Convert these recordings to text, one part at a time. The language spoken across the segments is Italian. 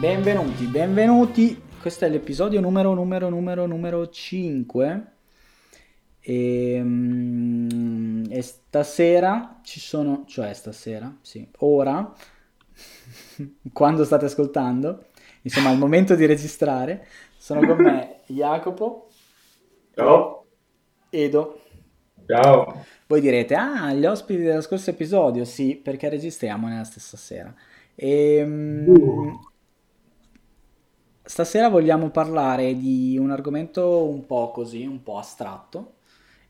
Benvenuti, benvenuti. Questo è l'episodio numero numero numero numero 5. E, mm, e stasera ci sono, cioè stasera, sì, ora, quando state ascoltando, insomma al momento di registrare, sono con me Jacopo, Ciao. Edo. Ciao. Voi direte, ah, gli ospiti dello scorso episodio, sì, perché registriamo nella stessa sera. E, mm, Uh. Stasera vogliamo parlare di un argomento un po' così, un po' astratto,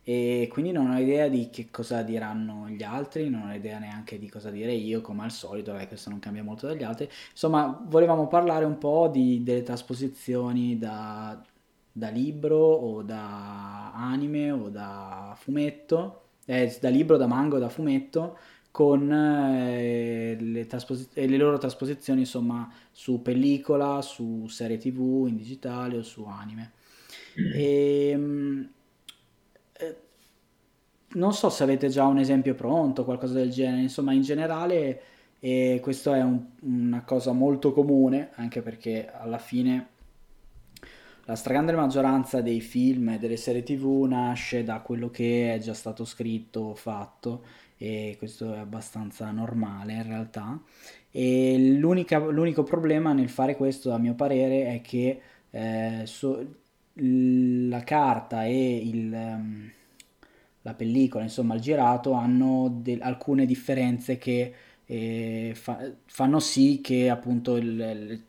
e quindi non ho idea di che cosa diranno gli altri, non ho idea neanche di cosa dire io, come al solito, vabbè, questo non cambia molto dagli altri. Insomma, volevamo parlare un po' di- delle trasposizioni da, da libro o da anime o da fumetto, eh, da libro, da manga o da fumetto, con eh, le, trasposi- e le loro trasposizioni, insomma, su pellicola, su serie TV in digitale o su anime. E, mm, eh, non so se avete già un esempio pronto, qualcosa del genere, insomma, in generale eh, questo è un- una cosa molto comune, anche perché alla fine la stragrande maggioranza dei film e delle serie TV nasce da quello che è già stato scritto o fatto, e questo è abbastanza normale in realtà. E l'unico problema nel fare questo, a mio parere, è che eh, so- la carta e il, ehm, la pellicola, insomma, il girato hanno de- alcune differenze che eh, fa- fanno sì che appunto il- il-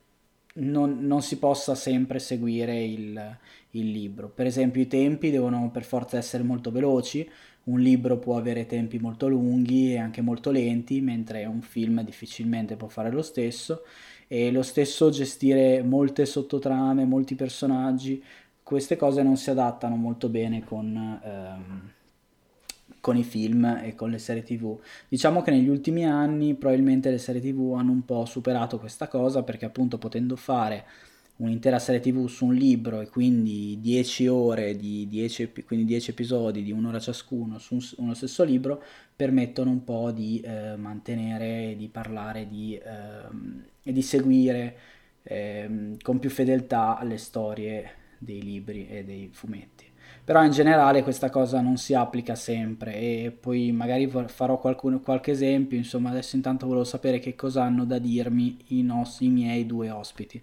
non, non si possa sempre seguire il, il libro. Per esempio, i tempi devono per forza essere molto veloci. Un libro può avere tempi molto lunghi e anche molto lenti, mentre un film difficilmente può fare lo stesso. E lo stesso gestire molte sottotrame, molti personaggi, queste cose non si adattano molto bene con, ehm, con i film e con le serie TV. Diciamo che negli ultimi anni probabilmente le serie TV hanno un po' superato questa cosa perché appunto potendo fare un'intera serie TV su un libro e quindi 10 ore di 10, epi- quindi 10 episodi di un'ora ciascuno su un uno stesso libro permettono un po' di eh, mantenere di parlare di, ehm, e di seguire ehm, con più fedeltà le storie dei libri e dei fumetti. Però in generale questa cosa non si applica sempre e poi magari farò qualcuno- qualche esempio, insomma adesso intanto volevo sapere che cosa hanno da dirmi i, nos- i miei due ospiti.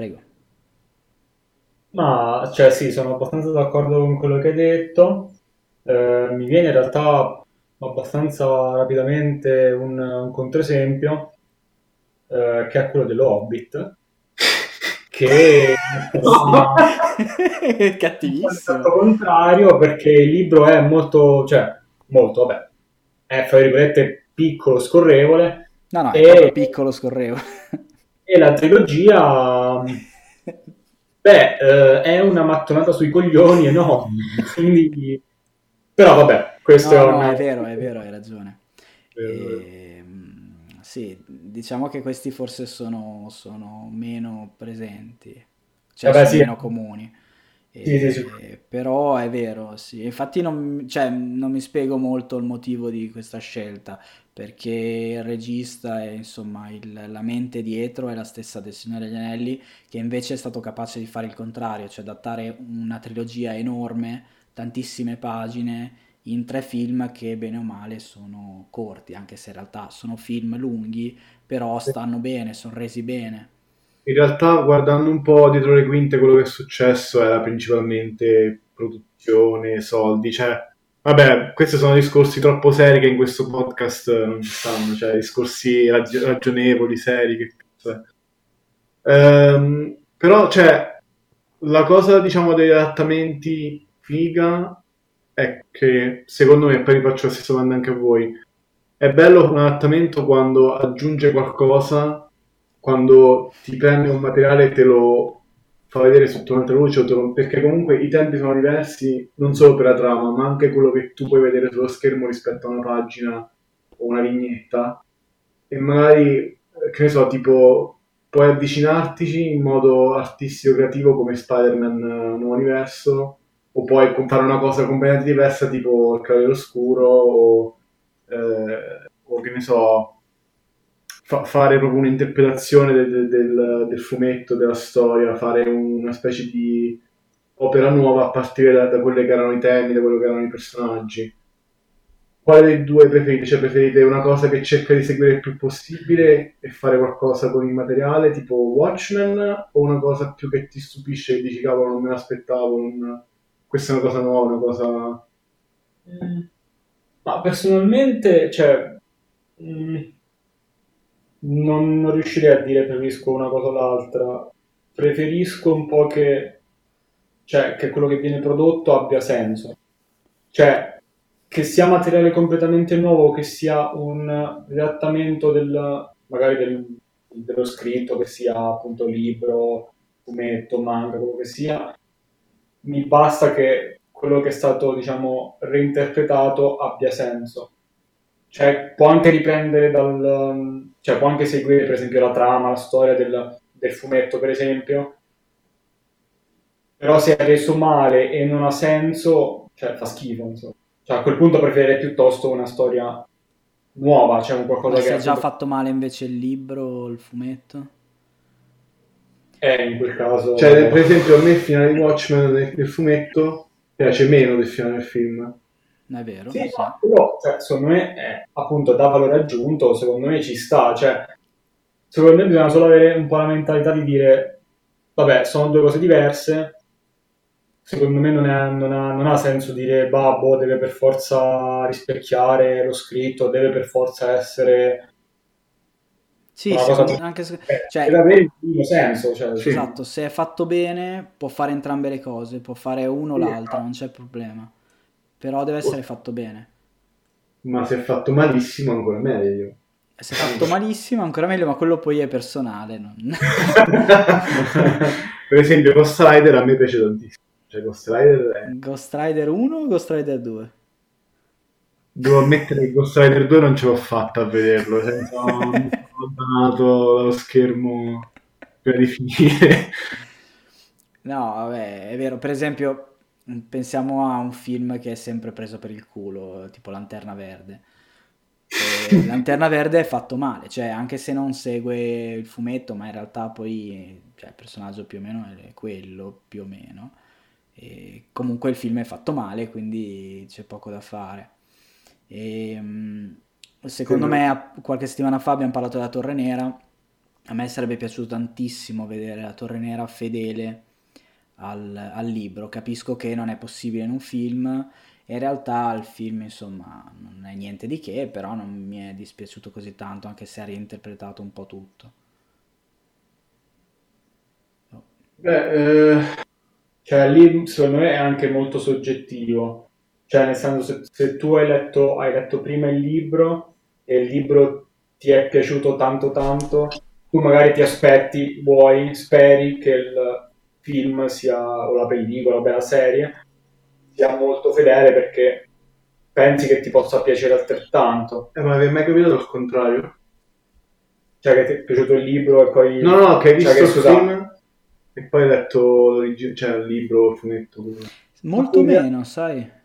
Prego. Ma, cioè, sì, sono abbastanza d'accordo con quello che hai detto. Eh, mi viene in realtà abbastanza rapidamente un, un controesempio, eh, che è quello dello Hobbit, che No. è Cattivissimo. l'esatto contrario perché il libro è molto, cioè, molto, vabbè, è, fra virgolette, piccolo, scorrevole, No, no, è e, piccolo, scorrevole. E la trilogia... Beh, eh, è una mattonata sui coglioni enorme, quindi... Però vabbè, questo No, è no, è vero, è vero, hai ragione. Ehm, sì, diciamo che questi forse sono, sono meno presenti, cioè Vabbè, sono sì. meno comuni. Sì, sì, sì. Eh, però è vero, sì. Infatti non, cioè, non mi spiego molto il motivo di questa scelta, perché il regista e insomma il- la mente dietro è la stessa del Signore degli Anelli, che invece è stato capace di fare il contrario, cioè adattare una trilogia enorme, tantissime pagine, in tre film che bene o male sono corti, anche se in realtà sono film lunghi, però stanno bene, sono resi bene. In realtà, guardando un po' dietro le quinte, quello che è successo era principalmente produzione, soldi. Cioè, vabbè, questi sono discorsi troppo seri che in questo podcast eh, non ci stanno, cioè discorsi rag- ragionevoli, seri. Che cazzo è. Ehm, però, cioè, la cosa, diciamo, degli adattamenti figa è che, secondo me, poi vi faccio la stessa domanda anche a voi, è bello un adattamento quando aggiunge qualcosa, quando ti prende un materiale e te lo fa vedere sotto un'altra luce, perché comunque i tempi sono diversi non solo per la trama, ma anche quello che tu puoi vedere sullo schermo rispetto a una pagina o una vignetta. E magari, che ne so, tipo, puoi avvicinartici in modo artistico creativo come Spider-Man eh, Nuovo Universo, o puoi fare una cosa completamente diversa tipo Il Cavaliere Oscuro o, eh, o che ne so, fa- fare proprio un'interpretazione del, del, del fumetto, della storia, fare una specie di opera nuova a partire da, da quelle che erano i temi, da quello che erano i personaggi. Quale dei due preferite? Cioè, preferite una cosa che cerca di seguire il più possibile e fare qualcosa con il materiale, tipo Watchmen, o una cosa più che ti stupisce e dici, cavolo, non me l'aspettavo, non... questa è una cosa nuova, una cosa... Mm. Ma personalmente, cioè, mm, non, non riuscirei a dire preferisco una cosa o l'altra. Preferisco un po' che, cioè, che quello che viene prodotto abbia senso. Cioè, che sia materiale completamente nuovo, che sia un riadattamento del, magari del, dello scritto, che sia appunto libro, fumetto, manga, quello che sia, mi basta che quello che è stato, diciamo, reinterpretato abbia senso. Cioè, può anche riprendere dal... cioè, può anche seguire, per esempio, la trama, la storia del, del fumetto, per esempio, però se è reso male e non ha senso, cioè, fa schifo, insomma. Cioè, a quel punto preferirei piuttosto una storia nuova, cioè un qualcosa Ma che... se è già appunto- fatto male invece il libro o il fumetto? Eh, in quel caso... Cioè, per esempio, a me il finale di Watchmen nel fumetto piace meno del finale del film. È vero? Sì, Sì. no, però, cioè, secondo me, è, appunto, da valore aggiunto, secondo me ci sta, cioè, secondo me bisogna solo avere un po' la mentalità di dire, vabbè, sono due cose diverse, secondo me non, è- non ha, non ha senso dire, babbo deve per forza rispecchiare lo scritto, deve per forza essere... Sì, secondo- anche se- eh, cioè, deve avere il senso, cioè, Sì. esatto, se è fatto bene può fare entrambe le cose, può fare uno o Sì, l'altro, esatto. non c'è problema. Però deve essere fatto bene. Ma se è fatto malissimo, ancora meglio. Se è fatto malissimo, ancora meglio, ma quello poi è personale. non- per esempio, Ghost Rider a me piace tantissimo. Cioè, Ghost Rider è... Ghost Rider 1 o Ghost Rider 2? Devo ammettere che Ghost Rider 2 non ce l'ho fatta a vederlo, mi sono allontanato dallo schermo per finire. No, vabbè, è vero. Per esempio, pensiamo a un film che è sempre preso per il culo, tipo Lanterna Verde. E Lanterna Verde è fatto male, cioè anche se non segue il fumetto, ma in realtà poi cioè, il personaggio più o meno è quello, più o meno. E comunque il film è fatto male, quindi c'è poco da fare. E, mm, secondo Sì, me, qualche settimana fa abbiamo parlato della Torre Nera. A me sarebbe piaciuto tantissimo vedere la Torre Nera fedele al, al libro. Capisco che non è possibile in un film. In realtà il film, insomma, non è niente di che, però non mi è dispiaciuto così tanto, anche se ha reinterpretato un po' tutto. Oh. Beh, eh, Cioè, lì secondo me è anche molto soggettivo. Cioè, nel senso, se, se tu hai letto, hai letto prima il libro e il libro ti è piaciuto tanto tanto, tu magari ti aspetti, vuoi, speri che il film sia, o la pellicola, o la serie, sia molto fedele perché pensi che ti possa piacere altrettanto. eh, ma è mai capitato il contrario? Cioè, che ti è piaciuto il libro e poi... No, no, che hai cioè, visto che, il scusa, film e poi hai letto cioè, il libro, il fumetto. quello. Molto quindi- meno, sai?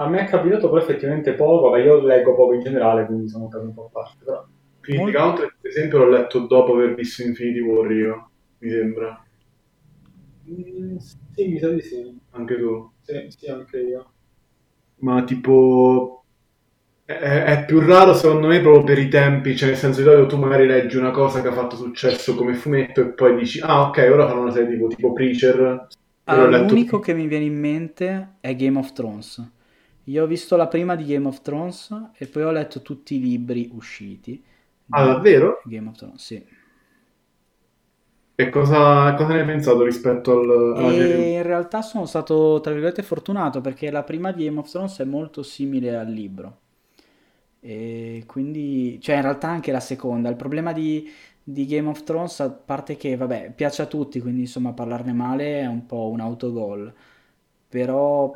A me è capitato però effettivamente poco, ma io leggo poco in generale, quindi sono un po' a parte. Però... Infinity Molto- Country, per esempio, l'ho letto dopo aver visto Infinity War io, mi sembra. Mm, sì, mi sa di sì. Anche tu. Sì, sì, anche io. Ma tipo... È, è più raro secondo me proprio per i tempi, cioè nel senso di solito tu magari leggi una cosa che ha fatto successo come fumetto e poi dici ah ok ora fanno una serie tipo, tipo Preacher Allora, letto l'unico che mi viene in mente è Game of Thrones. Io ho visto la prima di Game of Thrones e poi ho letto tutti i libri usciti Ah davvero? Game of Thrones, sì. E cosa, cosa ne hai pensato rispetto al, alla serie? In realtà sono stato, tra virgolette, fortunato perché la prima di Game of Thrones è molto simile al libro. E quindi, cioè in realtà anche la seconda. Il problema di, di Game of Thrones, a parte che, vabbè, piace a tutti, quindi insomma parlarne male è un po' un autogol. Però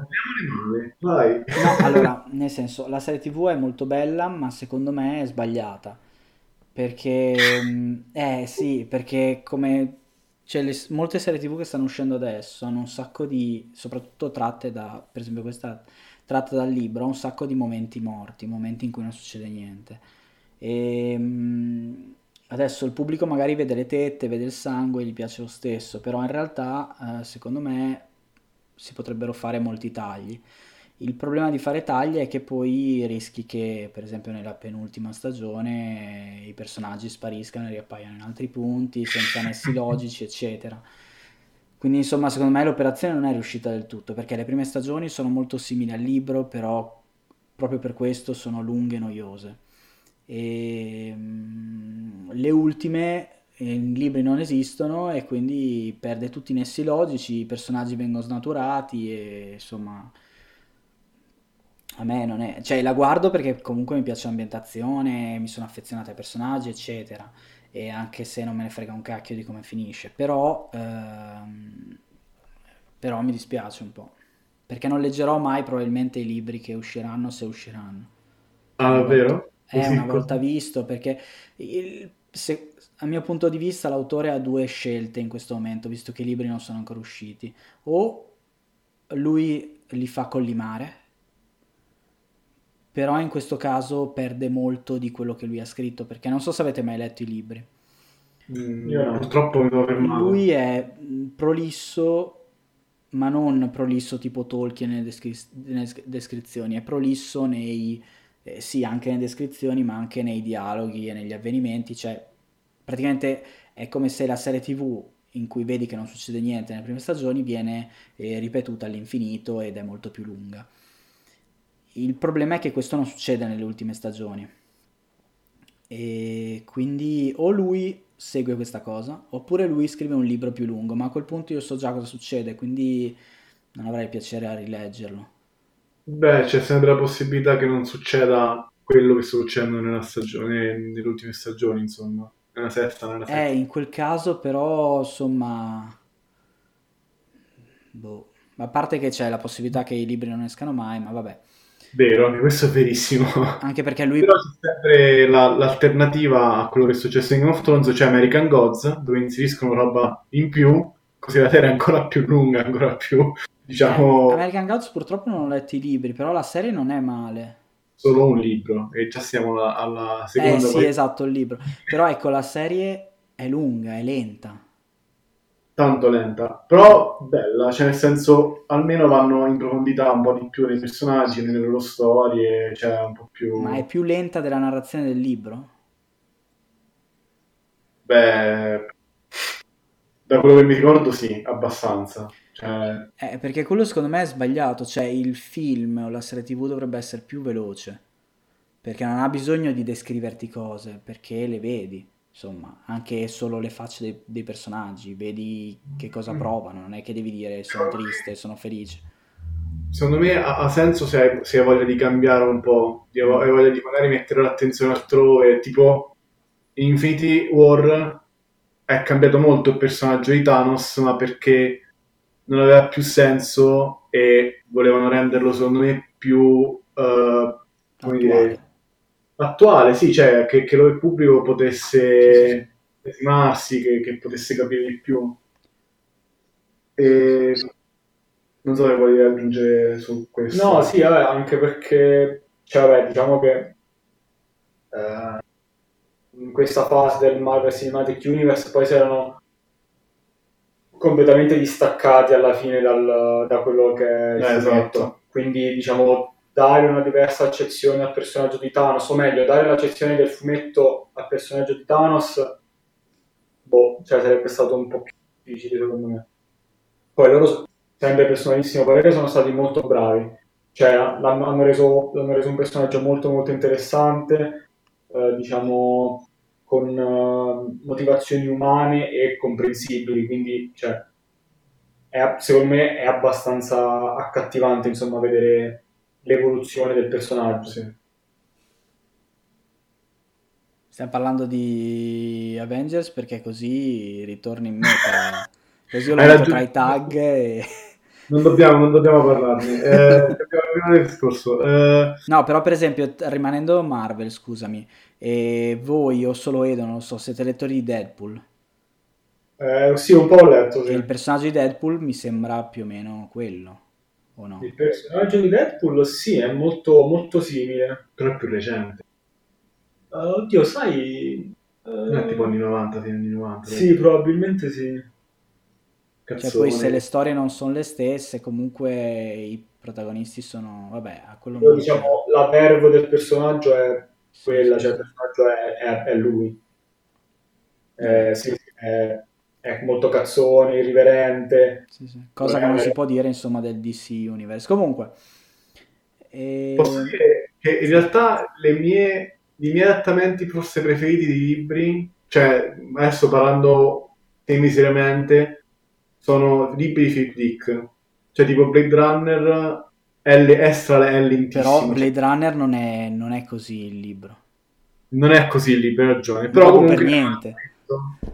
Vai. No, allora, nel senso, la serie TV è molto bella, ma secondo me è sbagliata. Perché, mm, eh sì, perché come c'è le- molte serie TV che stanno uscendo adesso hanno un sacco di, soprattutto tratte da, per esempio questa tratta dal libro, ha un sacco di momenti morti, momenti in cui non succede niente. E, mh, adesso il pubblico magari vede le tette, vede il sangue, gli piace lo stesso, però in realtà eh, secondo me si potrebbero fare molti tagli. Il problema di fare tagli è che poi rischi che, per esempio, nella penultima stagione i personaggi spariscano e riappaiano in altri punti, senza nessi logici, eccetera. Quindi, insomma, secondo me l'operazione non è riuscita del tutto, perché le prime stagioni sono molto simili al libro, però proprio per questo sono lunghe e noiose. E mm, le ultime i libri non esistono e quindi perde tutti i nessi logici, i personaggi vengono snaturati e insomma a me non è... cioè la guardo perché comunque mi piace l'ambientazione, mi sono affezionato ai personaggi eccetera e anche se non me ne frega un cacchio di come finisce, però, ehm, però mi dispiace un po', perché non leggerò mai probabilmente i libri che usciranno se usciranno. Ah, davvero? È una volta visto, perché il, se, a mio punto di vista l'autore ha due scelte in questo momento, visto che i libri non sono ancora usciti. O lui li fa collimare, però in questo caso perde molto di quello che lui ha scritto, perché non so se avete mai letto i libri. Mm, io no, purtroppo mi devo fermare. Lui è prolisso, ma non prolisso tipo Tolkien nelle, descri- nelle descrizioni, è prolisso nei... Eh, sì, anche nelle descrizioni, ma anche nei dialoghi e negli avvenimenti, cioè praticamente è come se la serie tv in cui vedi che non succede niente nelle prime stagioni viene eh, ripetuta all'infinito ed è molto più lunga. Il problema è che questo non succede nelle ultime stagioni. E quindi o lui segue questa cosa, oppure lui scrive un libro più lungo, ma a quel punto io so già cosa succede, quindi non avrei piacere a rileggerlo. Beh, c'è sempre la possibilità che non succeda quello che sta succedendo nella stagione, nelle ultime stagioni, insomma. Nella sesta, nella sesta. Eh, in quel caso però, insomma... Boh. A parte che c'è la possibilità che i libri non escano mai, ma vabbè. Vero, anche questo è verissimo. Anche perché lui... Però c'è sempre la, l'alternativa a quello che è successo in Game of Thrones, cioè American Gods, dove inseriscono roba in più, così la serie è ancora più lunga, ancora più, diciamo... Eh, American Gods purtroppo non ho letto i libri, però la serie non è male solo un libro e già siamo alla, alla seconda. Eh sì, poi... esatto, il libro. Però ecco, la serie è lunga, è lenta. Tanto lenta, però bella, cioè nel senso almeno vanno in profondità un po' di più nei personaggi, nelle loro storie, cioè un po' più... Ma è più lenta della narrazione del libro? Beh, da quello che mi ricordo sì, abbastanza. Cioè... Eh, perché quello secondo me è sbagliato, cioè il film o la serie tv dovrebbe essere più veloce, perché non ha bisogno di descriverti cose, perché le vedi, insomma, anche solo le facce dei, dei personaggi, vedi che cosa mm. provano, non è che devi dire sono triste, sono felice. Secondo me ha, ha senso se hai, se hai, voglia di cambiare un po', hai voglia di magari mettere l'attenzione altrove, tipo in Infinity War è cambiato molto il personaggio di Thanos, ma perché non aveva più senso e volevano renderlo secondo me più uh, attuale. Dire, attuale, sì, cioè che, che il pubblico potesse esimarsi, che, che, potesse capire di più. E non so se vuoi aggiungere su questo. No, sì, vabbè, anche perché, cioè, vabbè, diciamo che eh, in questa fase del Marvel Cinematic Universe poi si erano completamente distaccati alla fine dal, da quello che è eh, esatto. Quindi, diciamo, dare una diversa accezione al personaggio di Thanos, o meglio, dare l'accezione del fumetto al personaggio di Thanos, boh, cioè sarebbe stato un po' più difficile secondo me. Poi loro, sempre personalissimo parere, sono stati molto bravi. Cioè, l'hanno reso, l'hanno reso un personaggio molto molto interessante, eh, diciamo, con uh, motivazioni umane e comprensibili, quindi cioè, è, secondo me è abbastanza accattivante insomma, vedere l'evoluzione del personaggio. Sì. Stiamo parlando di Avengers perché così ritorni in meta. Così lo metto tra i tag e... Non dobbiamo, non dobbiamo parlarne. Eh. Eh... No, però per esempio, rimanendo Marvel, scusami, e voi o solo Edo, non lo so, siete lettori di Deadpool? Eh, sì, un po' ho letto. Sì. il personaggio di Deadpool mi sembra più o meno quello, o no? Il personaggio di Deadpool sì, è molto, molto simile. Però è più recente. Uh, oddio, sai... Non è tipo anni 90, sì, anni 90. Sì, probabilmente sì. Cioè, poi se le storie non sono le stesse, comunque i protagonisti sono... Vabbè, a quello Però, diciamo, la verve del personaggio è quella, cioè il personaggio è, è, è lui. Eh, sì, è, è, molto cazzone, irriverente. Sì, sì. Cosa che non si può dire, insomma, del DC Universe. Comunque... E... Posso dire che in realtà le mie, i miei adattamenti forse preferiti di libri, cioè adesso parlando semi seriamente, sono libri di Philip Dick, cioè tipo Blade Runner è, extra è lentissimo. Però Blade Runner non è, non è così il libro. Non è così il libro, hai ragione. Però comunque per niente.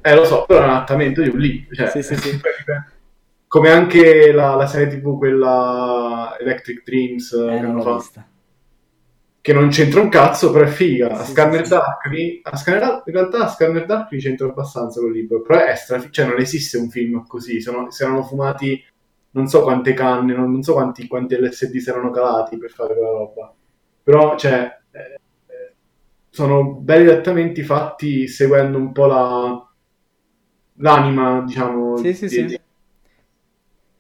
Eh, lo so, però è un adattamento di un libro. Cioè, sì, sì, sì. Come anche la, la, serie tv, quella Electric Dreams, eh, non l'ho vista. che non c'entra un cazzo, però è figa. Sì, a Scanner sì, Darkly, a Scanner, in realtà a Scanner Darkly c'entra abbastanza col libro, però è stra... cioè non esiste un film così, sono, si erano fumati non so quante canne, non, non so quanti, quanti LSD si erano calati per fare quella roba. Però, cioè, eh, sono belli adattamenti fatti seguendo un po' la, l'anima, diciamo. Sì, sì, di, sì.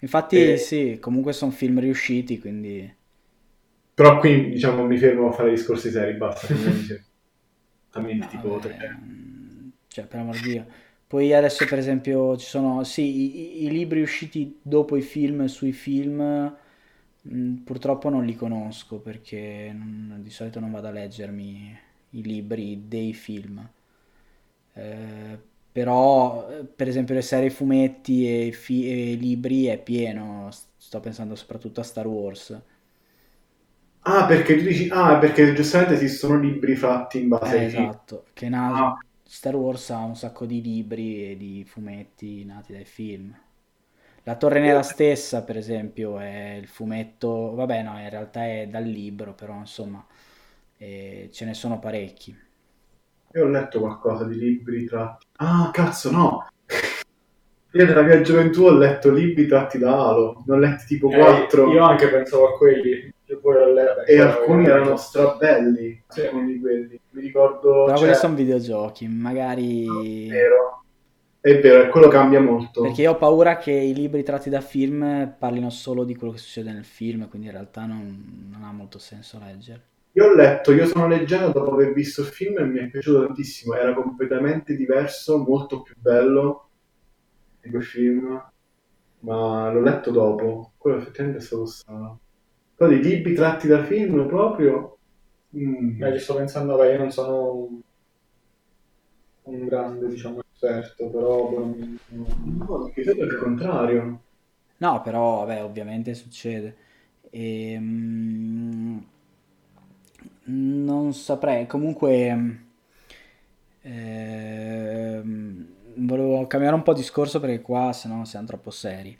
Infatti, e... sì, comunque sono film riusciti, quindi... Però qui, diciamo, mi fermo a fare discorsi seri, basta. no, tipo... Vabbè, cioè, per amor di Dio. Poi adesso, per esempio, ci sono, sì, i, i libri usciti dopo i film sui film, mm, purtroppo non li conosco, perché non, di solito non vado a leggermi i libri dei film. Eh, però per esempio le serie fumetti e, fi- e, libri è pieno, sto pensando soprattutto a Star Wars. Ah, perché tu dici, ah, perché giustamente esistono libri fatti in base eh, Esatto, che na- ah. Star Wars ha un sacco di libri e di fumetti nati dai film. La Torre Nera stessa, per esempio, è il fumetto, vabbè no, in realtà è dal libro, però insomma, eh, ce ne sono parecchi. Io ho letto qualcosa di libri tratti. Ah, cazzo, no! Io nella mia gioventù ho letto libri tratti da Halo, ne ho letti tipo 4. Eh, io anche pensavo a quelli. E alcuni erano strabelli, sì. alcuni di quelli. Mi ricordo... Però cioè... quelli sono videogiochi, magari... è vero. È vero, e quello cambia molto. Perché io ho paura che i libri tratti da film parlino solo di quello che succede nel film, quindi in realtà non, non ha molto senso leggere. Io ho letto, io sono leggendo dopo aver visto il film e mi è piaciuto tantissimo, era completamente diverso, molto più bello di quel film, ma l'ho letto dopo, quello effettivamente è stato strano. Però dei libri tratti da film proprio... Mm. Eh, ci sto pensando, vabbè, io non sono un grande, diciamo, esperto, però... No, perché è il contrario. No, però, vabbè, ovviamente succede. E, mm, non saprei, comunque eh, volevo cambiare un po' discorso perché qua se no siamo troppo seri.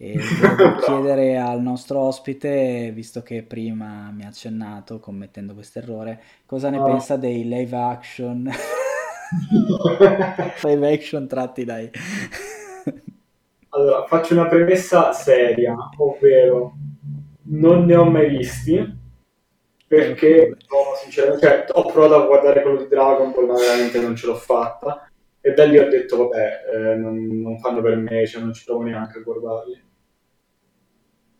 E volevo chiedere al nostro ospite, visto che prima mi ha accennato commettendo questo errore, cosa ne oh. pensa dei live action? live action tratti dai. allora, faccio una premessa seria, ovvero non ne ho mai visti perché no, sinceramente cioè, ho provato a guardare quello di Dragon Ball ma veramente non ce l'ho fatta. E da lì ho detto vabbè eh, non, non, fanno per me cioè non ci provo neanche a guardarli.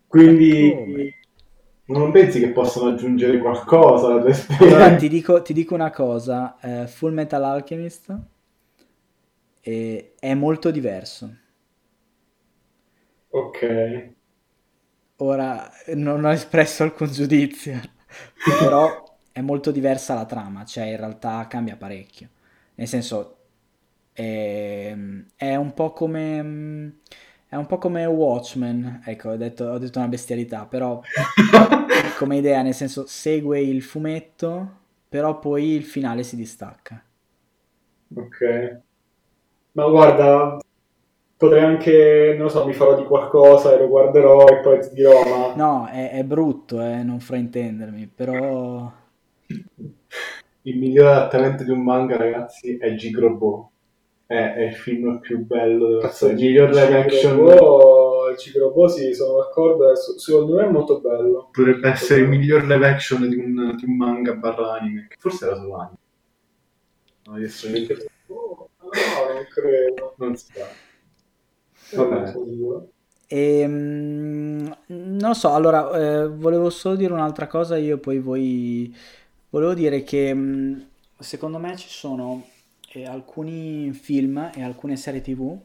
Quindi non pensi che possano aggiungere qualcosa alla tua esperienza? ti, dico, ti dico una cosa eh, Full Metal Alchemist eh, è molto diverso. Ok. Ora non ho espresso alcun giudizio però è molto diversa la trama, cioè in realtà cambia parecchio. Nel senso, è, è un po' come... È un po' come Watchmen, ecco, ho detto, ho detto una bestialità, però come idea, nel senso, segue il fumetto, però poi il finale si distacca. Ok. Ma guarda, potrei anche, non lo so, mi farò di qualcosa e lo guarderò e poi ti dirò, ma... No, è, è brutto, eh, non fraintendermi, però... Il migliore adattamento di un manga, ragazzi, è Gigrobo. È, è il film più bello Cazzo, il miglior live action. Il Gigrobo, sì, sono d'accordo, secondo me è molto bello. Potrebbe essere il miglior live action di un, di un manga barra anime, forse era solo anime. adesso oh, no, non credo, non si fa. E, ehm, non lo so, allora, eh, volevo solo dire un'altra cosa, io poi voi... Volevo dire che mm, secondo me ci sono eh, alcuni film e alcune serie tv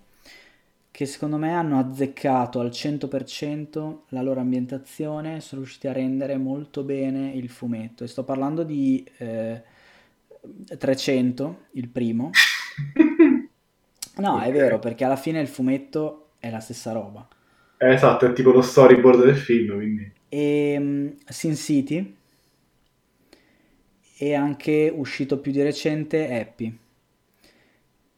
che secondo me hanno azzeccato al 100% la loro ambientazione, sono riusciti a rendere molto bene il fumetto. E sto parlando di eh, 300, il primo. No, è vero, perché alla fine il fumetto è la stessa roba. Eh, esatto, è tipo lo storyboard del film, quindi. E um, Sin City e anche uscito più di recente Happy.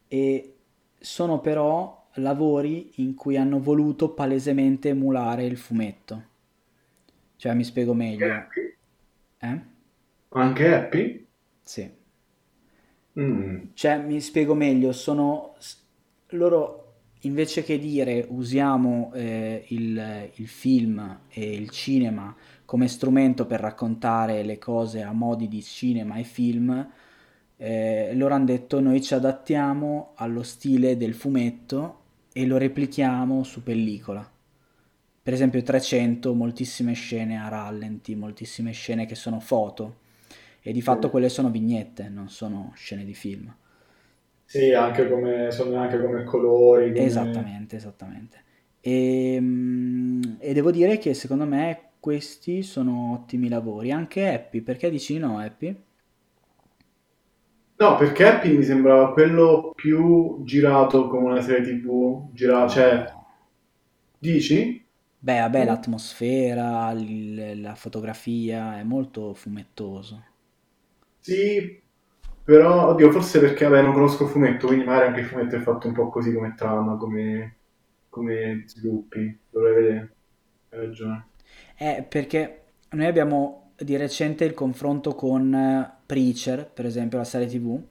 E sono però lavori in cui hanno voluto palesemente emulare il fumetto. Cioè, mi spiego meglio. Eh? Anche Happy? Sì. Mm. Cioè, mi spiego meglio, sono... Loro, invece che dire usiamo eh, il, il film e il cinema come strumento per raccontare le cose a modi di cinema e film, eh, loro hanno detto noi ci adattiamo allo stile del fumetto e lo replichiamo su pellicola. Per esempio 300, moltissime scene a rallenti, moltissime scene che sono foto e di fatto quelle sono vignette, non sono scene di film. Sì, anche come, sono anche come colori. Come... Esattamente, esattamente. E, ehm, e, devo dire che secondo me questi sono ottimi lavori, anche Happy, perché dici no Happy? No, perché Happy mi sembrava quello più girato come una serie tv, girato, cioè... Dici? Beh, vabbè, mm. l'atmosfera, il- la fotografia è molto fumettoso. Sì, però, oddio, forse perché, vabbè, non conosco il fumetto, quindi magari anche il fumetto è fatto un po' così come trama, come, come sviluppi, dovrei vedere, hai ragione. Eh, perché noi abbiamo di recente il confronto con eh, Preacher, per esempio la serie tv,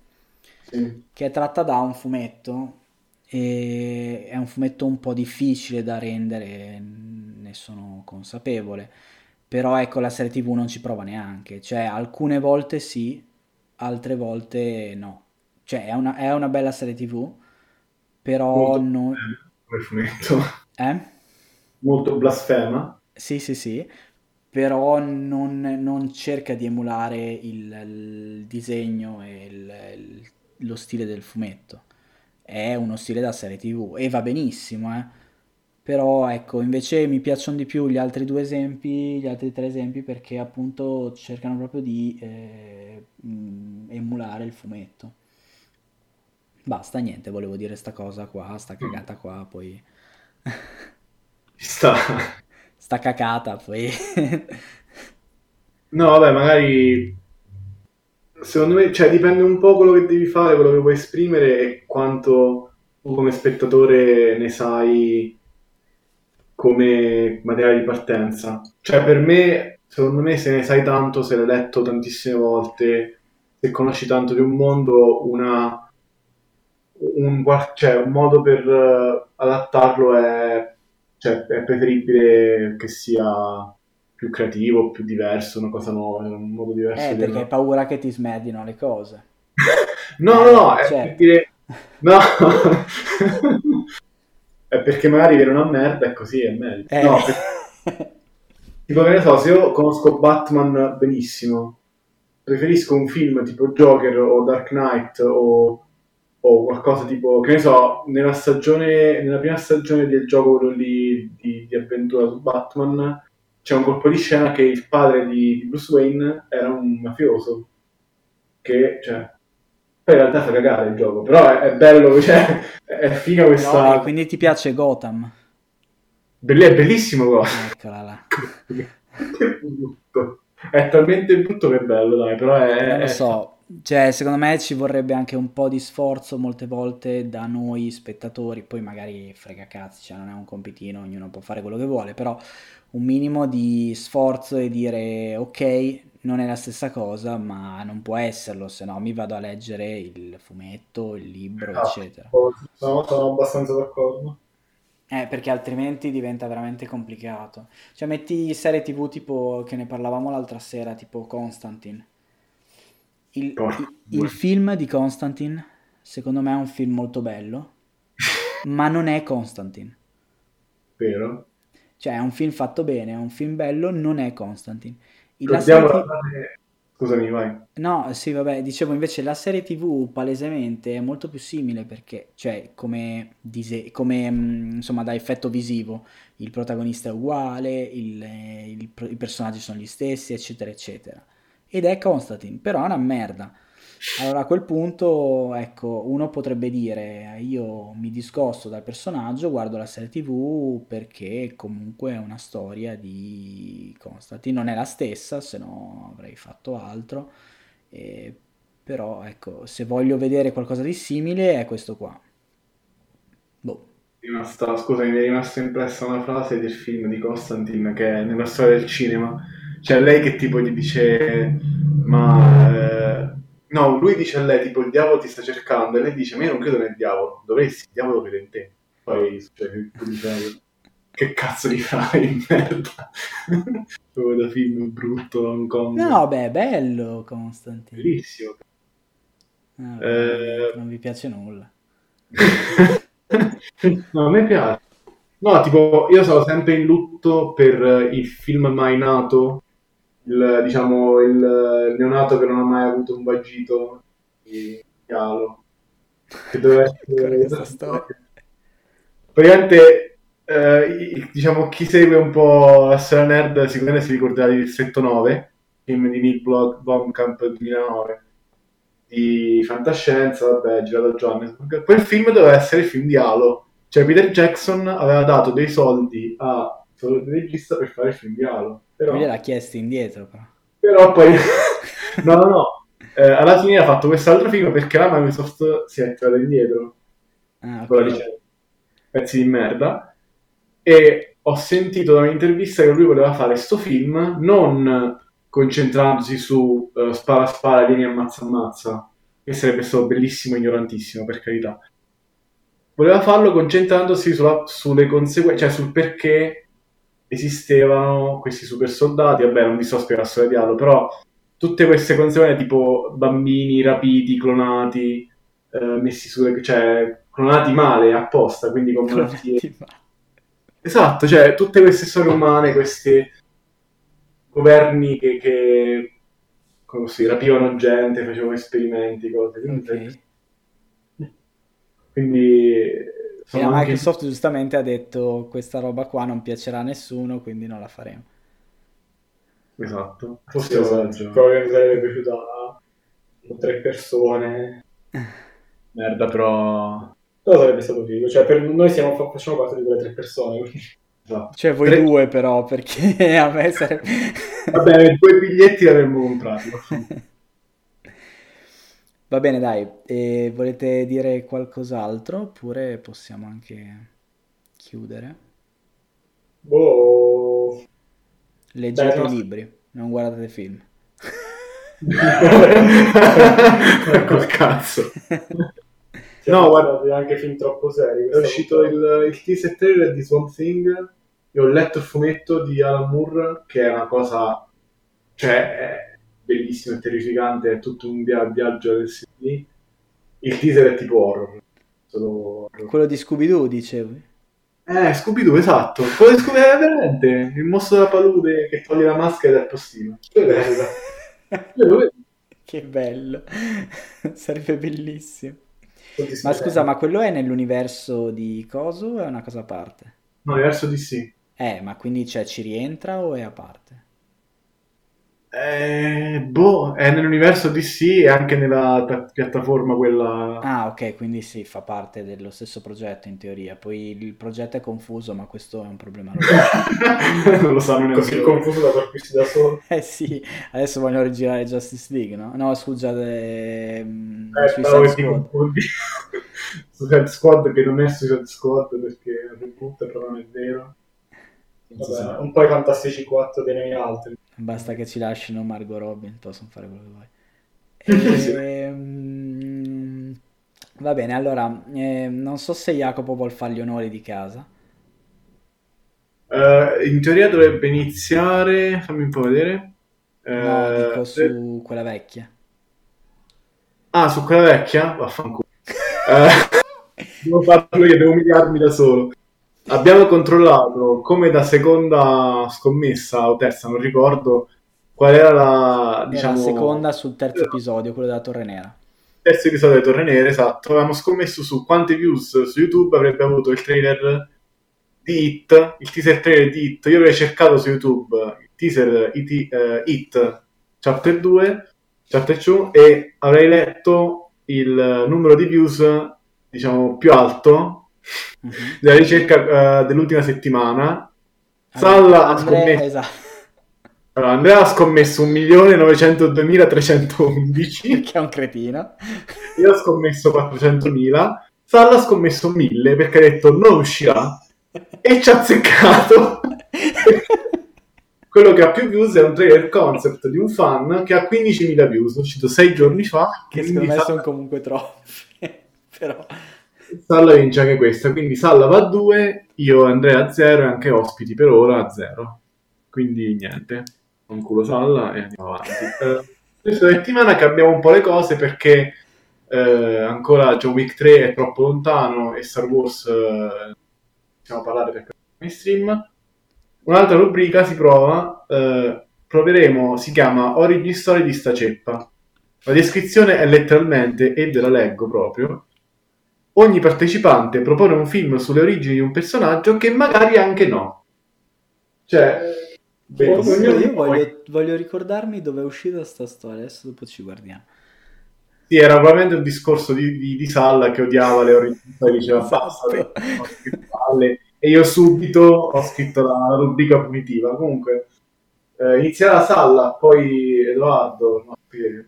sì. che è tratta da un fumetto e è un fumetto un po' difficile da rendere, ne sono consapevole, però ecco la serie tv non ci prova neanche, cioè alcune volte sì, altre volte no, cioè è una, è una bella serie tv, però non... Come fumetto. Eh? Molto blasfema. Sì, sì, sì, però non, non cerca di emulare il, il disegno e il, lo stile del fumetto. È uno stile da serie TV e va benissimo, eh. Però ecco, invece mi piacciono di più gli altri due esempi, gli altri tre esempi, perché appunto cercano proprio di eh, emulare il fumetto. Basta, niente, volevo dire sta cosa qua, sta cagata qua, poi... Sta sta cacata poi. no, vabbè, magari secondo me, cioè, dipende un po' quello che devi fare, quello che vuoi esprimere e quanto tu come spettatore ne sai come materiale di partenza. Cioè, per me, secondo me, se ne sai tanto, se l'hai letto tantissime volte, se conosci tanto di un mondo, una un, cioè, un modo per uh, adattarlo è cioè è preferibile che sia più creativo, più diverso, una cosa nuova, un modo diverso. Eh, perché hai paura che ti smedino le cose. no, eh, no, è certo. dire... No! è perché magari viene una merda e così è meglio. Eh. No, perché... tipo che ne so, se io conosco Batman benissimo, preferisco un film tipo Joker o Dark Knight o o qualcosa tipo, che ne so, nella stagione, nella prima stagione del gioco quello lì di, di avventura su Batman, c'è un colpo di scena che il padre di, di Bruce Wayne era un mafioso, che, cioè, poi in realtà fa cagare il gioco, però è, è bello, cioè, è figa questa... No, quindi ti piace Gotham? Belli- è bellissimo Gotham. Eccola là. che brutto. È talmente brutto che è bello, dai, però è... Non lo so, cioè, secondo me ci vorrebbe anche un po' di sforzo molte volte da noi spettatori, poi magari frega cazzi, cioè non è un compitino, ognuno può fare quello che vuole, però un minimo di sforzo e dire ok, non è la stessa cosa, ma non può esserlo, se no mi vado a leggere il fumetto, il libro, no, eccetera. Sono, sono abbastanza d'accordo. Eh, perché altrimenti diventa veramente complicato. Cioè, metti serie tv tipo che ne parlavamo l'altra sera, tipo Constantine Il, il- il film di Constantine, secondo me, è un film molto bello, ma non è Constantine. Vero? Cioè, è un film fatto bene, è un film bello, non è Constantine. La serie frase- Scusami, vai. No, sì, vabbè, dicevo invece la serie TV palesemente è molto più simile perché, cioè, come, dise- come mh, insomma, da effetto visivo, il protagonista è uguale, il- eh, il i personaggi sono gli stessi, eccetera, eccetera. Ed è Constantine, però è una merda. Allora a quel punto, ecco, uno potrebbe dire, io mi discosto dal personaggio, guardo la serie TV perché comunque è una storia di Constantine, non è la stessa, se no avrei fatto altro, Eh, però ecco, se voglio vedere qualcosa di simile è questo qua. Boh. Rimasta, scusami, mi è rimasta impressa una frase del film di Constantine che è nella storia del cinema. C'è lei che tipo gli dice, ma... eh, No, lui dice a lei tipo il diavolo ti sta cercando e lei dice ma io non credo nel diavolo, dovresti, il diavolo crede in te. Poi succede dici, che cazzo di di merda. Proprio da film brutto, Hong Kong. No, beh, è bello Constantine. Bellissimo. Ah, Eh. Non vi piace nulla. no, a me piace. No, tipo, io sono sempre in lutto per il film mai nato, il, diciamo, il, neonato che non ha mai avuto un vagito di Halo. Che doveva essere... storia. Praticamente, eh, diciamo, chi segue un po' la storia nerd sicuramente si ricorderà di Distretto 9, film di Neil Blom- Blomkamp 2009 di fantascienza, vabbè, girato a Johannesburg. Quel film doveva essere il film di Halo. Cioè, Peter Jackson aveva dato dei soldi a il regista per fare il film di Halo. Però, Poi gliel'ha chiesto indietro, però. però poi... no, no, no. Eh, alla fine ha fatto quest'altro film perché la Microsoft si è tirata indietro Ah, con la ok. licenza. Pezzi di merda. E ho sentito da un'intervista che lui voleva fare sto film non concentrandosi su eh, spara spara, vieni ammazza ammazza, che sarebbe stato bellissimo e ignorantissimo, per carità. Voleva farlo concentrandosi sulla- sulle conseguenze, cioè sul perché esistevano questi super soldati. Vabbè, non vi sto a spiegare la storia di Halo, però tutte queste conseguenze, tipo bambini rapiti, clonati, eh, messi su, cioè clonati male apposta, quindi con malattie. Esatto, cioè tutte queste storie umane, questi governi che, che come si rapivano gente, facevano esperimenti, cose. Quindi, Ok. quindi E la anche... Microsoft giustamente ha detto questa roba qua non piacerà a nessuno, quindi non la faremo. Esatto. Forse ho ragione. probabilmente sarebbe piaciuta a tre persone. Merda, però... Però sarebbe stato figo. Cioè, per noi siamo, fa- facciamo parte di quelle tre persone. quindi- Esatto. Cioè voi Tre- due però, perché a me sarebbe... Vabbè, due biglietti li avremmo comprati. Va bene, dai, e volete dire qualcos'altro oppure possiamo anche chiudere? Boh. Leggete no. libri, non guardate film. Col cazzo. Siamo No, guarda- anche film troppo seri. È uscito il, il teaser trailer di Swamp Thing e ho letto il fumetto di Alan Moore che è una cosa cioè è bellissimo e terrificante è tutto un via- viaggio LSD il teaser è tipo horror solo. Quello di Scooby-Doo, dicevi? eh Scooby-Doo esatto quello di Scooby-Doo è veramente il mostro della palude che toglie la maschera dal postino è bello. Che bello, sarebbe bellissimo. Ma scusa, ma quello è nell'universo di Coso o è una cosa a parte? no verso di sì Eh, ma quindi cioè, ci rientra o è a parte? Eh, boh è nell'universo DC e anche nella ta- piattaforma quella Ah, ok, quindi sì, fa parte dello stesso progetto in teoria. Poi il progetto è confuso, ma questo è un problema loro. non lo sanno neanche Così confuso da colpirsi da solo. Eh sì, adesso vogliono rigirare Justice League, no? No, scusa, ehm, Eh, Suicide Squad. confondi. Suicide Squad che non è Suicide Squad perché è un reboot però non è vero Vabbè, un po' i Fantastici 4 dei noi altri. Basta che ci lasciano Margot Robin, possono fare quello che vuoi. Sì. Ehm, va bene, allora, ehm, non so se Jacopo vuol fare gli onori di casa. Eh, in teoria dovrebbe iniziare fammi un po' vedere No, Eh, dico su quella vecchia. Ah, su quella vecchia? Vaffanculo. Eh, devo farlo io, devo umiliarmi da solo. Abbiamo controllato come da seconda scommessa o terza, non ricordo qual era la, diciamo, Era la seconda sul terzo episodio, quello della Torre Nera. terzo episodio delle Torre Nere, esatto. Avevamo scommesso su quante views su YouTube avrebbe avuto il trailer di Hit, il teaser trailer di Hit. Io avrei cercato su YouTube il teaser IT, eh, Hit Chapter 2, Chapter 2 e avrei letto il numero di views, diciamo, più alto Mhm. della ricerca eh, dell'ultima settimana. Salla ha scommesso, esatto. allora, Andrea ha scommesso 1.902.311, Che è un cretino. io ho scommesso 400.000, Salla ha scommesso 1.000 perché ha detto non uscirà e ci ha azzeccato. Quello che ha più views è un trailer concept di un fan che ha 15.000 views, uscito 6 giorni fa. che secondo me Salla- sono comunque troppi. Però Salla vince anche questa, quindi Salla va a 2, io Andrea a 0 e anche ospiti per ora a 0. Quindi niente, un culo Salla e andiamo avanti. Eh, questa settimana cambiamo un po' le cose perché eh, ancora John Wick 3 è troppo lontano e Star Wars eh, possiamo parlare perché è mainstream. Un'altra rubrica si prova, eh, proveremo, si chiama Origin Story di sta ceppa. La descrizione è letteralmente, e ve la leggo proprio, ogni partecipante propone un film sulle origini di un personaggio che magari anche no. Cioè, Bellissimo. io noi- voglio, voglio ricordarmi dove è uscita sta storia. Adesso dopo ci guardiamo. Sì, era probabilmente un discorso di, di, di Salla che odiava le origini, poi diceva Esatto. basta, palle", e io subito ho scritto la rubrica punitiva. Comunque, eh, inizierà Salla, poi Edoardo, no,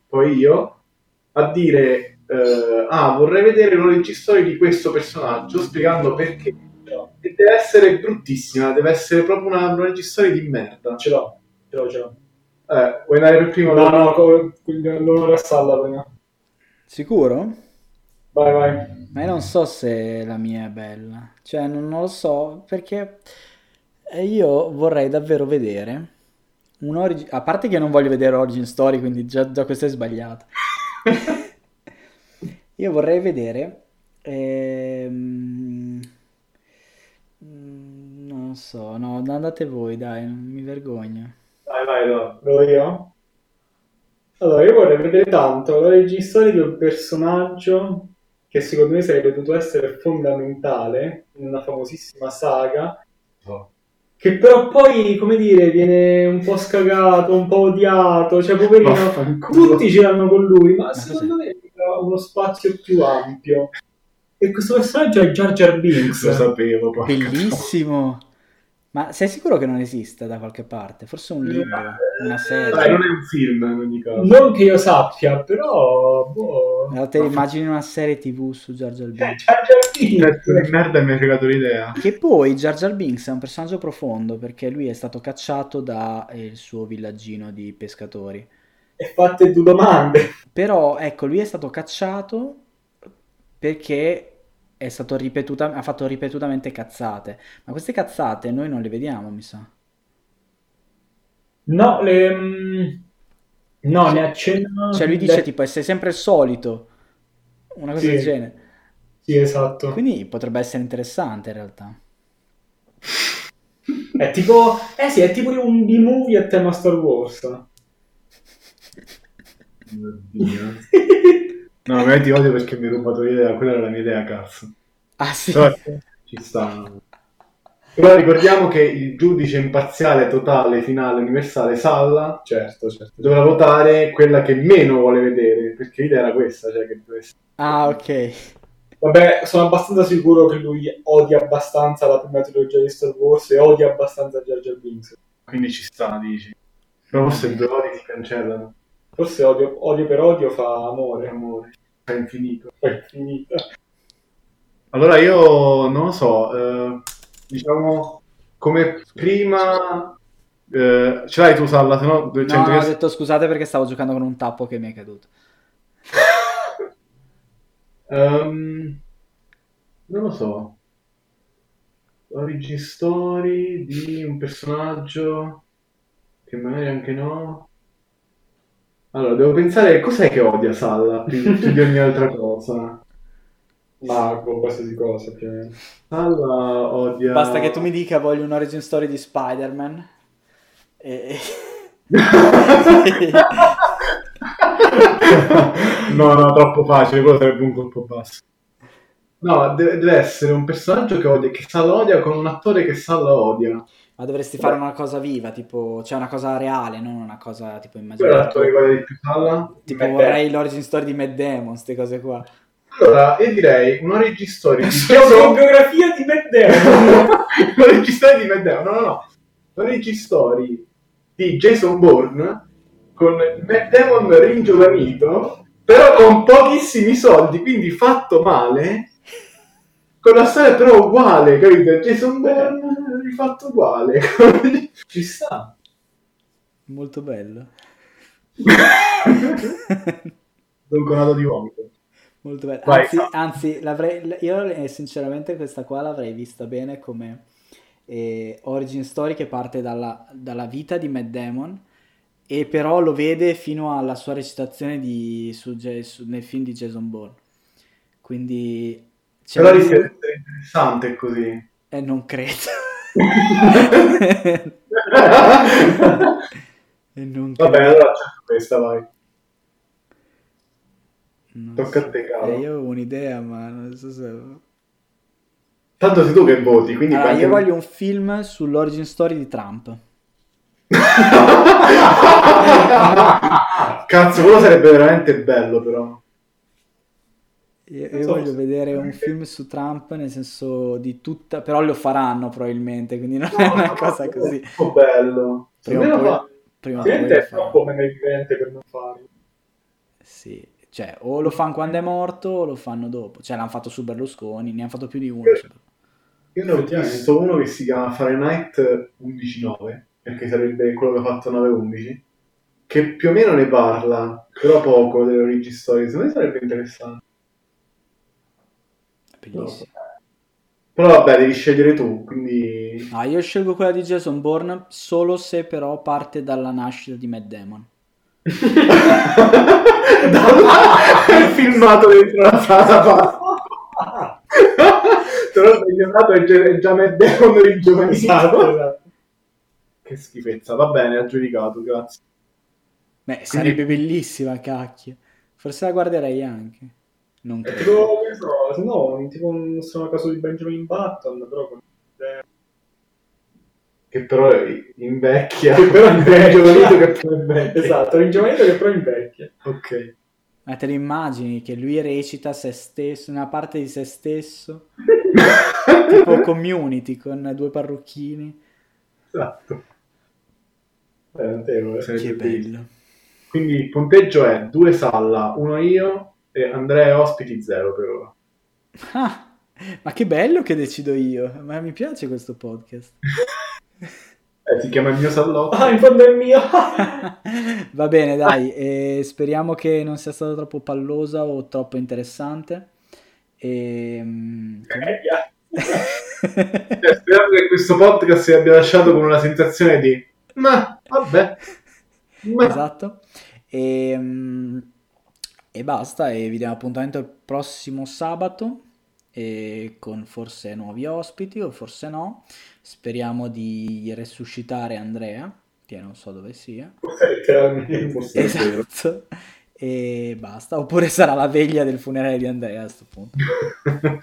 poi io, a dire, eh, ah, vorrei vedere l'origin story di questo personaggio, spiegando perché. E deve essere bruttissima, deve essere proprio una origin story di merda. Ce l'ho, ce l'ho, ce l'ho. Eh, vuoi andare per primo? No, no, co- l'onore a Salla prima. Sicuro? Vai, vai. Ma io non so se la mia è bella. Cioè, non, non lo so perché eh, io vorrei davvero vedere un origin... A parte che non voglio vedere Origin Story, quindi già, già questo è sbagliato. Io vorrei vedere... ehm, mm, Non so, no, andate voi, dai, non mi vergogno. Vai, vai, no. Lo io? Allora, io vorrei vedere tanto l'origin story di un personaggio che secondo me sarebbe potuto essere fondamentale in una famosissima saga, che però poi, come dire, viene un po' scagato, un po' odiato, cioè poverino, tutti ce l'hanno con lui, ma Ma secondo me uno spazio più ampio. E questo personaggio è Jar Jar Binks. Lo sapevo. porca Bellissimo! Ma sei sicuro che non esista da qualche parte? Forse un libro, una serie? Dai, non è un film in ogni caso. Non che io sappia, però... Boh. Allora te immagini una serie tv su Jar Jar Eh, Binks. Jar Jar Binks. Di merda mi hai fregato l'idea. Che poi Jar Jar Binks è un personaggio profondo perché lui è stato cacciato dal suo villaggino di pescatori. E fatte due domande. Però ecco, lui è stato cacciato perché è stato ripetuta- ha fatto ripetutamente cazzate. Ma queste cazzate noi non le vediamo, mi sa. No, le... mm, No, ne accenna... Cioè lui dice le- tipo, sei sempre il solito, una cosa Sì. del genere. Sì, esatto. Quindi potrebbe essere interessante in realtà. È tipo... Eh sì, è tipo un B-movie a tema Star Wars. No, ma ti odio perché mi hai rubato l'idea, quella era la mia idea, cazzo. Ah sì? Però ci sta. Però ricordiamo che il giudice imparziale, totale, finale, universale, Salla, certo, certo. doveva votare quella che meno vuole vedere, perché l'idea era questa, cioè che dovesse... Ah ok. Vabbè, sono abbastanza sicuro che lui odia abbastanza la prima trilogia di Star Wars e odia abbastanza Jar Jar Binks. Quindi ci sta, dici. Però forse i due odi si cancellano. Forse odio, odio per odio fa amore. Amore. È infinito. È finita. Allora io non lo so, eh, diciamo come prima eh, ce l'hai tu Salla, se no No, 200 no, ho detto scusate perché stavo giocando con un tappo che mi è caduto. Ehm, non lo so. Origin story di un personaggio che magari anche no. Allora, devo pensare cos'è che odia Salla più, più di ogni altra cosa. Mago, qualsiasi cosa più o meno. Salla odia... Basta che tu mi dica voglio un origin story di Spider-Man. E... no, no, troppo facile, quello sarebbe un colpo basso. No, deve, deve essere un personaggio che, odia, che Salla odia con un attore che Salla odia. Ma dovresti fare una cosa viva, tipo, cioè una cosa reale, non una cosa tipo l'attore che odia di più? Tipo Matt vorrei l'origin story di Matt Damon, queste cose qua. Allora, io direi una registoria di C'è una biografia di Matt Damon. una registoria di Matt Damon, no, no, no. Una registoria di Jason Bourne con Matt Damon ringiovanito, però con pochissimi soldi, quindi fatto male, con la storia però uguale, capito? Jason Bourne rifatto uguale. Ci sta. Molto bello. Don Conato di vomito. Molto bello. Vai, Anzi, anzi, l'avrei- io eh, sinceramente questa qua l'avrei vista bene come eh, origin story che parte dalla, dalla vita di Matt Damon e però lo vede fino alla sua recitazione di, su su- nel film di Jason Bourne. Quindi... c'è Però rischia di essere interessante così. Eh, non credo. E non Vabbè, credo. allora c'è questa, vai. Non Tocca so. a te, cavolo. Eh, io avevo un'idea, ma non so se... Tanto sei tu che voti, quindi... Allora, qualche- io voglio un film sull'origin story di Trump. Cazzo, quello sarebbe veramente bello, però. Io, io so voglio vedere un film su Trump nel senso di tutta... Però lo faranno probabilmente, quindi non è una cosa così. Troppo bello. Prima o poi, fa- prima poi è troppo meno evidente per non farlo. Sì, cioè o lo fanno quando è morto o lo fanno dopo. Cioè l'hanno fatto su Berlusconi, ne hanno fatto più di uno. su- Io ne ho visto uno che si chiama Fahrenheit 11.9, perché sarebbe quello che ha fatto 9.11, che più o meno ne parla, però poco delle origin story. Secondo me sarebbe interessante. Bellissimo. Però vabbè, devi scegliere tu, quindi... No, io scelgo quella di Jason Bourne solo se però parte dalla nascita di Matt Damon. è filmato dentro la sala però migliorato è già, è già Matt Damon ringiovanito Esatto, esatto. che schifezza va bene ha giudicato grazie Beh, sarebbe bellissima, cacchio. Forse la guarderei anche. Non È credo. tipo, se no, tipo un strano caso di Benjamin Button, però con... che però invecchia Che però invecchia. che poi invecchia Esatto, ringiovanito che però invecchia. ok Ma te lo immagini che lui recita se stesso, una parte di se stesso, tipo community con due parrucchini. esatto È notevole. Sarebbe Che bello. quindi il punteggio è due Salla uno io e Andrea ospiti zero per ora Ah, ma che bello che decido io. Ma mi piace questo podcast. eh, si chiama il mio sallotto Ah, in fondo è mio! Va bene, dai, e speriamo che non sia stata troppo pallosa o troppo interessante. E... mm, Eh, speriamo che questo podcast vi abbia lasciato con una sensazione di ma vabbè ma Esatto. E, mm, e basta, e vi diamo appuntamento il prossimo sabato con forse nuovi ospiti o forse no. Speriamo di resuscitare Andrea, che non so dove sia. Esatto. E basta, oppure sarà la veglia del funerale di Andrea a questo punto.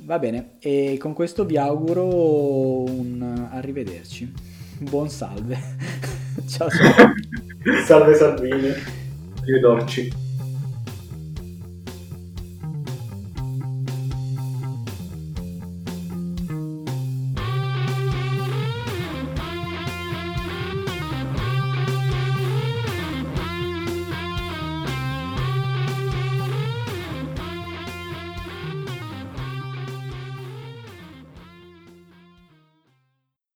Va bene, e con questo vi auguro un arrivederci. Buon salve. ciao ciao. Salve Salvini. Arrivederci.